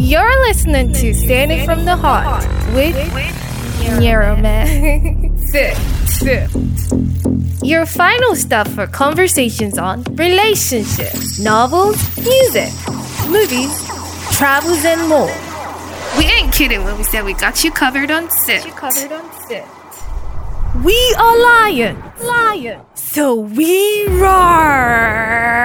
You're listening to Standing from the Heart with Neuroman. Sift, Sift. Your final stop for conversations on relationships, novels, music, movies, travels, and more. We ain't kidding when we said we got you covered on Sift. Covered on Sift. We are lions. Lions. So we roar.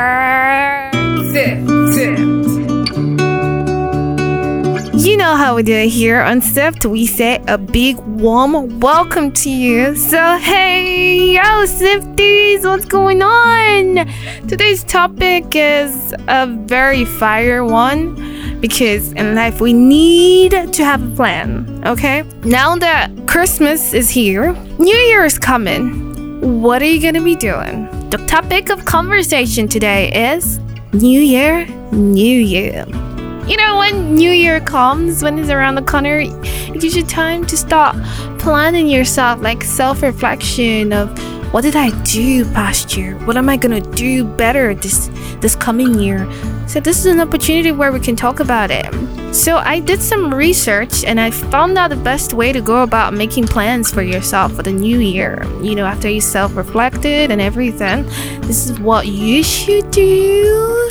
It here on Sift. We say a big warm welcome to you. So, hey, yo, Sifties, what's going on? Today's topic is a very fire one because in life we need to have a plan, okay? Now that Christmas is here, New Year is coming. What are you gonna be doing? The topic of conversation today is New Year, New You. You know, when New Year comes, when it's around the corner, it gives you time to start planning yourself, like self reflection of what did I do past year? What am I gonna do better this this coming year? So this is an opportunity where we can talk about it. So I did some research and I found out the best way to go about making plans for yourself for the new year. You know, after you self-reflected and everything, this is what you should do.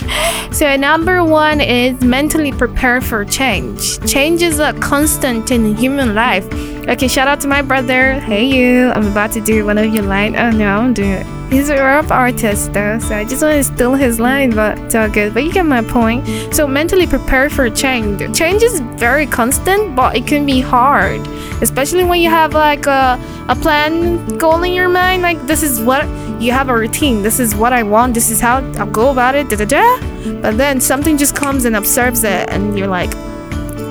So number one is mentally prepare for change. Change is a constant in human life. Okay, shout out to my brother. Hey you, I'm about to do one of your line. Oh no, I'm doing it. He's a rap artist though, so I just want to steal his line, but it's all good. But you get my point. So mentally prepare for change. Change is very constant, but it can be hard, especially when you have like a, a plan goal in your mind. Like this is what you have a routine. This is what I want. This is how I'll go about it. Da da da. But then something just comes and observes it, and you're like,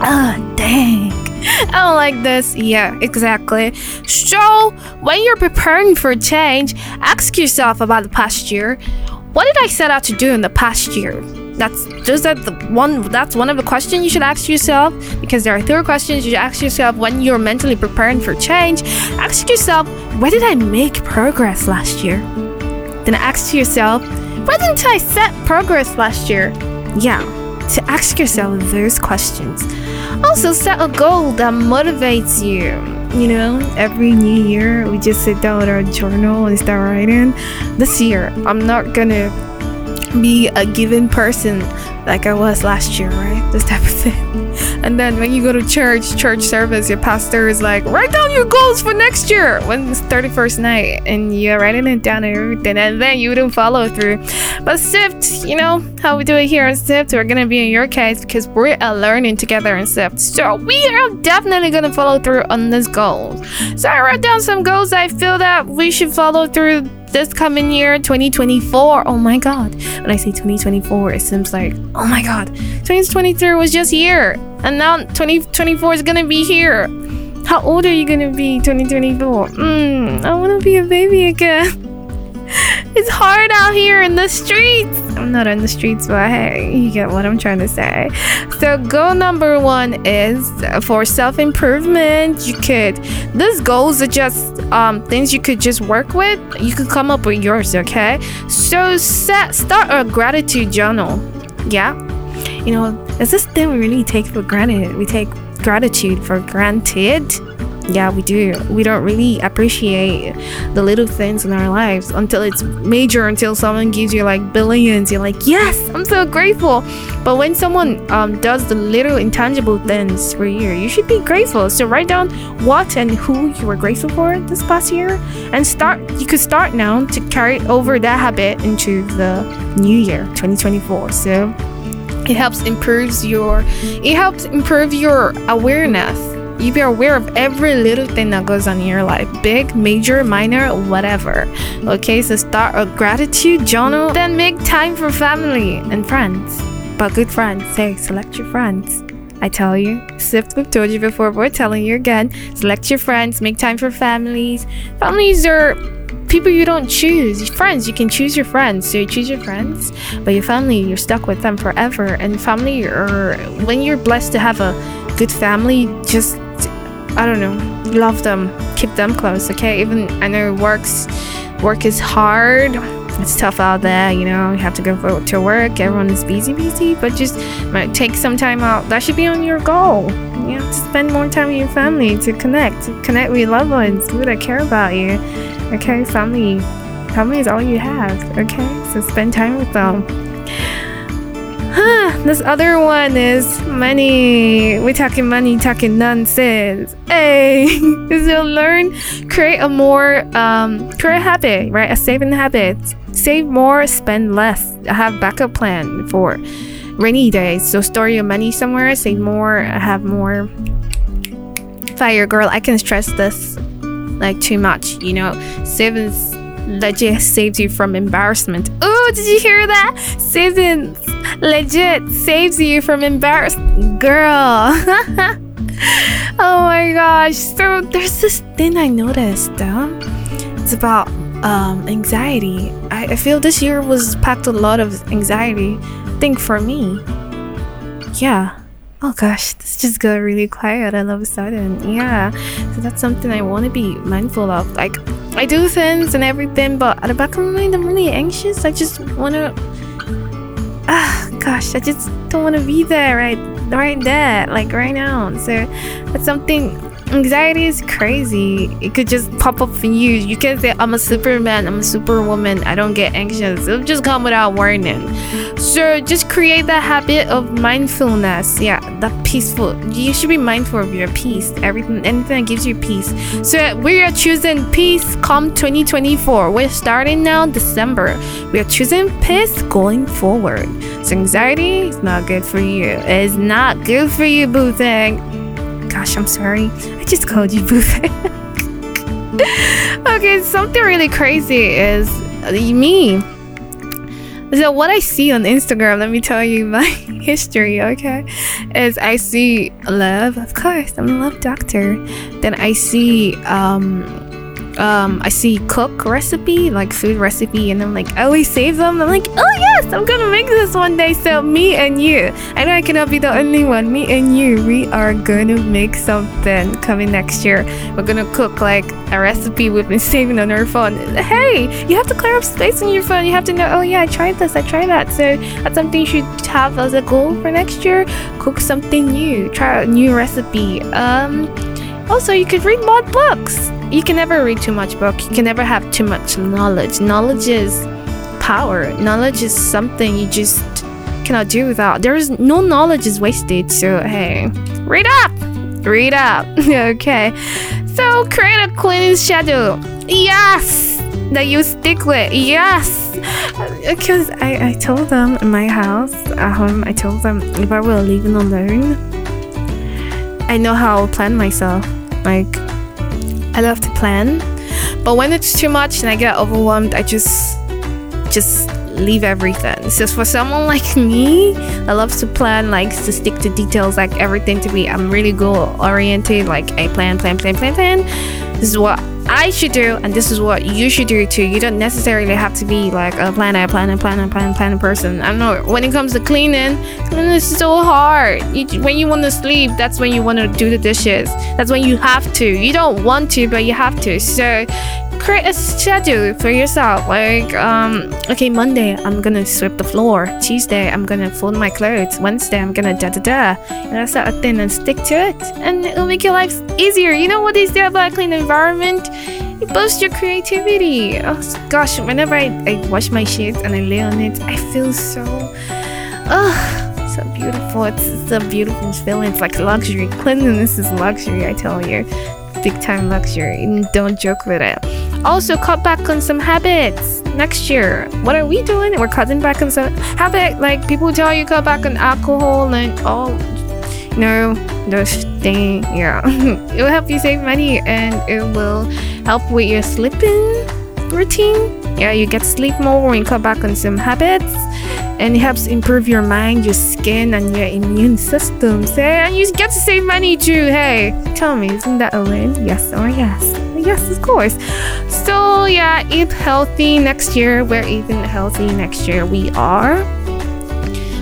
ah, dang. I don't like this. Yeah, exactly. So, when you're preparing for change, ask yourself about the past year. What did I set out to do in the past year? That's just that the one that's one of the questions you should ask yourself because there are three questions you should ask yourself when you're mentally preparing for change. Ask yourself, where did I make progress last year? Then ask yourself, why didn't I set progress last year? Yeah, to ask yourself those questions. Also, set a goal that motivates you. You know, every new year we just sit down with our journal and start writing. This year, I'm not gonna be a given person like I was last year, right? This type of thing. And then when you go to church, church service, your pastor is like, write down your goals for next year. When it's 31st night, and you're writing it down and everything, and then you don't follow through. But SIFT, you know how we do it here in SIFT, we're gonna be in your case because we're uh, learning together in SIFT. So we are definitely gonna follow through on this goal. So I wrote down some goals. I feel that we should follow through this coming year 2024 oh my god. When i say 2024 it seems like oh my god. 2023 was just here and now 2024 is gonna be here how old are you gonna be 2024 mm, i want to be a baby again it's hard out here in the streets. I'm not in the streets, but hey, you get what I'm trying to say. So, goal number one is for self improvement. You could, these goals are just um, things you could just work with. You could come up with yours, okay? So, set, start a gratitude journal. Yeah. You know, it's this thing we really take for granted. We take gratitude for granted yeah, we do. We don't really appreciate the little things in our lives until it's major, until someone gives you like billions. You're like, yes, I'm so grateful. But when someone um, does the little intangible things for you, you should be grateful. So write down what and who you were grateful for this past year and start. You could start now to carry over that habit into the new year, 2024. So it helps improves your it helps improve your awareness you be aware of every little thing that goes on in your life big, major, minor, whatever. Okay, so start a gratitude journal, then make time for family and friends. But good friends, say, select your friends. I tell you, Sift, we've told you before, we're telling you again. Select your friends, make time for families. Families are people you don't choose. Friends, you can choose your friends. So you choose your friends, but your family, you're stuck with them forever. And family, or when you're blessed to have a good family, just I don't know, love them, keep them close, okay? Even I know works work is hard, it's tough out there, you know. You have to go to work. Everyone is busy, busy, but just take some time out. That should be on your goal. You know, to spend more time with your family, to connect, to connect with loved ones, people that care about you. Okay, family, family is all you have. Okay, so spend time with them. Huh, this other one is money. We're talking money, talking nonsense. Hey, so learn, create a more, um, create a habit, right? A saving habit. Save more, spend less. Have backup plan for rainy days. So store your money somewhere, save more, have more. Fire girl, I can stress this like too much. You know, savings legit saves you from embarrassment. Oh, did you hear that? Savings legit saves you from embarrassment, girl. oh my gosh. So there's this thing I noticed. though. it's about um, anxiety. I, I feel this year was packed a lot of anxiety. I think for me, yeah. Oh gosh, this just got really quiet all of a sudden. Yeah, so that's something I want to be mindful of. Like, I do things and everything, but at the back of my mind, I'm really anxious. I just want to. Ah, gosh, I just don't want to be there right, right there, like right now. So that's something anxiety is crazy. It could just pop up for you. You can say, I'm a superman, I'm a superwoman, I don't get anxious. It'll just come without warning. So just create that habit of mindfulness. Yeah, that peaceful. You should be mindful of your peace. Everything, anything that gives you peace. So we are choosing peace come 2024. We're starting now December. We are choosing peace going forward. So anxiety is not good for you. It's not good for you, boo thing gosh, I'm sorry. I just called you Buffet. okay, something really crazy is uh, me. So what I see on Instagram, let me tell you my history, okay? Is I see love, of course, I'm a love doctor. Then I see um um, I see cook recipe, like food recipe, and I'm like, I always save them. I'm like, oh yes, I'm gonna make this one day. So me and you, I know I cannot be the only one. Me and you, we are gonna make something coming next year. We're gonna cook like a recipe we've been saving on our phone. Hey, you have to clear up space on your phone. You have to know, oh yeah, I tried this, I tried that. So that's something you should have as a goal for next year. Cook something new, try a new recipe. Um, also, you could read more books you can never read too much book. You can never have too much knowledge. Knowledge is power. Knowledge is something you just cannot do without. There is no knowledge is wasted. So hey, read up, read up. okay. So create a cleaning schedule. Yes, that you stick with. Yes, because I I told them in my house at home. I told them if I will were living alone, I know how I'll plan myself. Like I love to plan, but when it's too much and I get overwhelmed, I just just leave everything. So for someone like me I love to plan, likes to stick to details, like everything to be, I'm really goal oriented. Like I plan, plan, plan, plan, plan. This is what I should do, and this is what you should do too. You don't necessarily have to be like a planner, planner, planner, planner, planner person. I don't know. When it comes to cleaning, cleaning is so hard. You, when you want to sleep, that's when you want to do the dishes. That's when you have to. You don't want to, but you have to. So create a schedule for yourself. Like, um, okay, Monday I'm gonna sweep the floor. Tuesday I'm gonna fold my clothes. Wednesday I'm gonna da da da. And that's a thing and stick to it, and it'll make your life easier. You know what they say about a clean environment? It boosts your creativity. Oh gosh, whenever I, I wash my sheets and I lay on it, I feel so, oh, so beautiful. It's, it's a beautiful feeling. It's like luxury. Cleanliness is luxury, I tell you big time luxury. Don't joke with it. Also, cut back on some habits next year. What are we doing? We're cutting back on some habit. Like people tell you cut back on alcohol and all. No, those thing. Yeah, it will help you save money and it will help with your sleeping routine. Yeah, you get sleep more when you cut back on some habits and it helps improve your mind, your skin, and your immune system. So, and you get to save money too. Hey, tell me, isn't that a win? Yes or yes? Yes, of course. So, yeah, eat healthy next year. We're eating healthy next year. We are.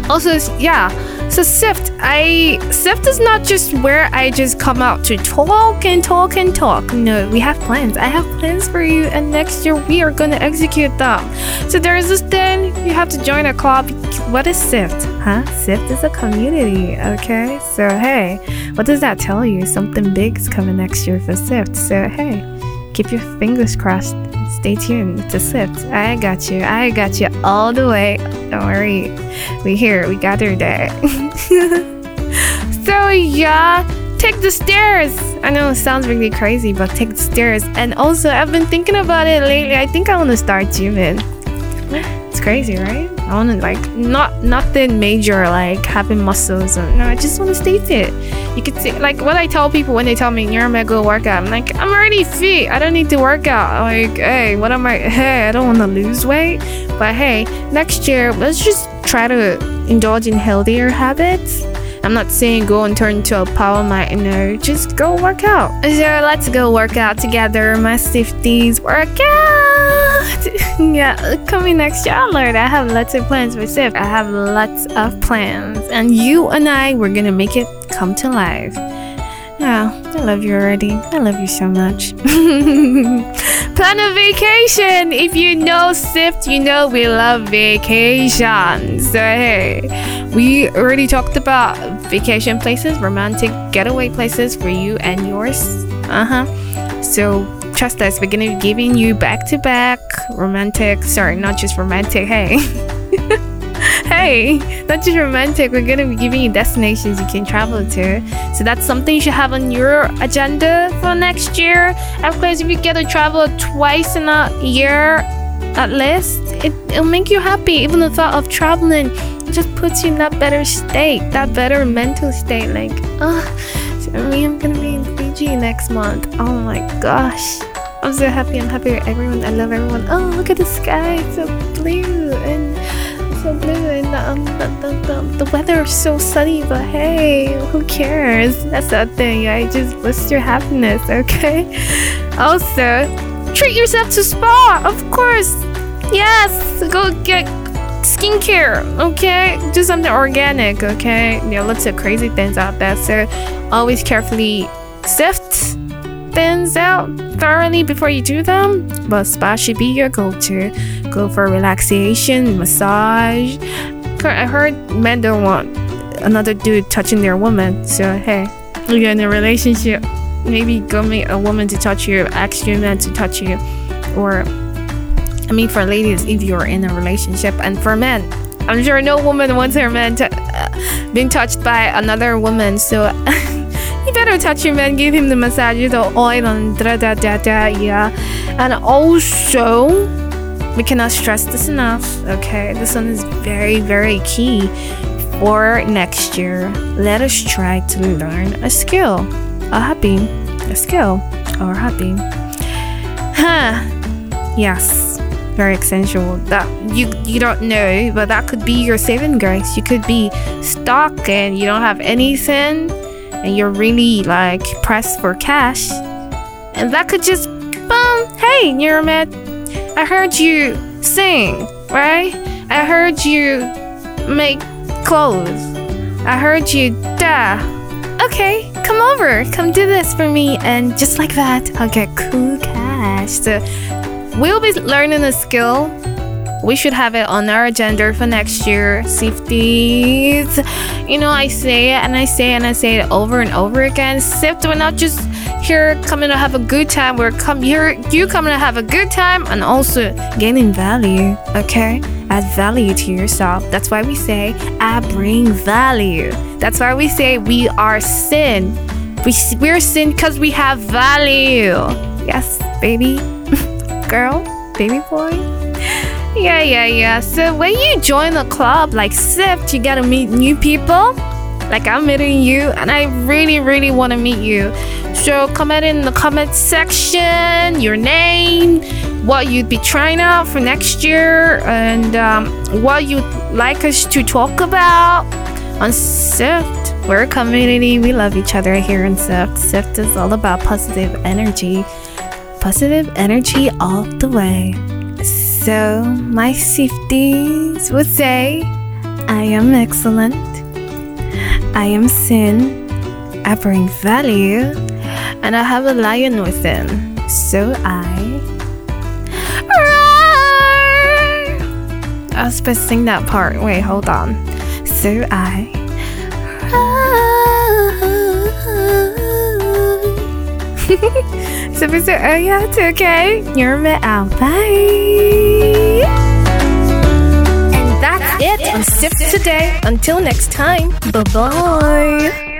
Also, yeah, So Sift, I Sift is not just where I just come out to talk and talk and talk. No, we have plans. I have plans for you, and next year we are gonna execute them. So there is this thing you have to join a club. What is Sift? Huh? Sift is a community. Okay. So hey, what does that tell you? Something big is coming next year for Sift. So hey, keep your fingers crossed. Stay tuned to Sift. I got you. I got you all the way. Don't worry. We here. We gathered there. so yeah, take the stairs. I know it sounds really crazy, but take the stairs. And also, I've been thinking about it lately. I think I want to start gymming. It's crazy, right? I want to like not nothing major like having muscles. Or, no, I just want to stay fit. You could see like what I tell people when they tell me you're a go workout. I'm like I'm already fit. I don't need to work out. Like hey, what am I? Hey, I don't want to lose weight. But hey, next year let's just try to indulge in healthier habits. I'm not saying go and turn into a power no, just go work out. So let's go work out together, my Sifties. Work out! yeah, coming next year, Lord, I have lots of plans for Sift. I have lots of plans. And you and I, we're gonna make it come to life. Yeah, I love you already. I love you so much. Plan a vacation. If you know Sift, you know we love vacations. So hey, we already talked about vacation places, romantic getaway places for you and yours. Uh huh. So trust us, we're gonna be giving you back to back romantic. Sorry, not just romantic. Hey. hey, not just romantic, we're gonna be giving you destinations you can travel to. So that's something you should have on your agenda for next year. Of course, if you get to travel twice in a year at least, it, it'll make you happy. Even the thought of traveling just puts you in that better state, that better mental state. Like, oh, so I mean, I'm gonna be in Fiji next month. Oh my gosh. I'm so happy. I'm happy with everyone. I love everyone. Oh, look at the sky. It's so blue and um, the, the, the, the weather is so sunny but hey who cares? That's the thing. I just boost your happiness okay? Also treat yourself to spa of course. Yes go get skincare okay? Do something organic okay? There are lots of crazy things out there so always carefully sift things out thoroughly before you do them, but spa should be your go to. Go for relaxation, massage. I heard men don't want another dude touching their woman, so hey, you're in a relationship. Maybe go meet a woman to touch you, ask your man to touch you, or I mean, for ladies, if you're in a relationship, and for men, I'm sure no woman wants her man to, uh, being touched by another woman, so. you better touch him and give him the massage, the oil and da da da da, yeah. And also, we cannot stress this enough, okay? This one is very, very key for next year. Let us try to learn a skill, a hobby, a skill, or hobby. Huh. Yes, very essential. That you you don't know, but that could be your saving grace. You could be stuck and you don't have anything and you're really like pressed for cash, and that could just boom, hey, Neuromed, I heard you sing, right? I heard you make clothes. I heard you da. Okay, come over, come do this for me, and just like that, I'll get cool cash. So we'll be learning a skill we should have it on our agenda for next year. Sifties. You know, I say it and I say it and I say it over and over again. Sift, we're not just here coming to have a good time. We're come here, you coming to have a good time and also gaining value. Okay, add value to yourself. That's why we say I bring value. That's why we say we are sin. We we're sin because we have value. Yes, baby, girl, baby boy. Yeah, yeah, yeah. So when you join the club like Sift, you gotta meet new people. Like I'm meeting you, and I really, really want to meet you. So comment in the comment section your name, what you'd be trying out for next year, and um, what you'd like us to talk about on Sift. We're a community. We love each other here in Sift. Sift is all about positive energy. Positive energy all the way. So, my Sifties would say, I am excellent. I am Sin. I bring value, and I have a lion within. So I. Roar! I was supposed to sing that part. Wait, hold on. So I. so, Mr. Oh, yeah, it's okay. You're out. Bye. On Sift today. Until next time, bye bye.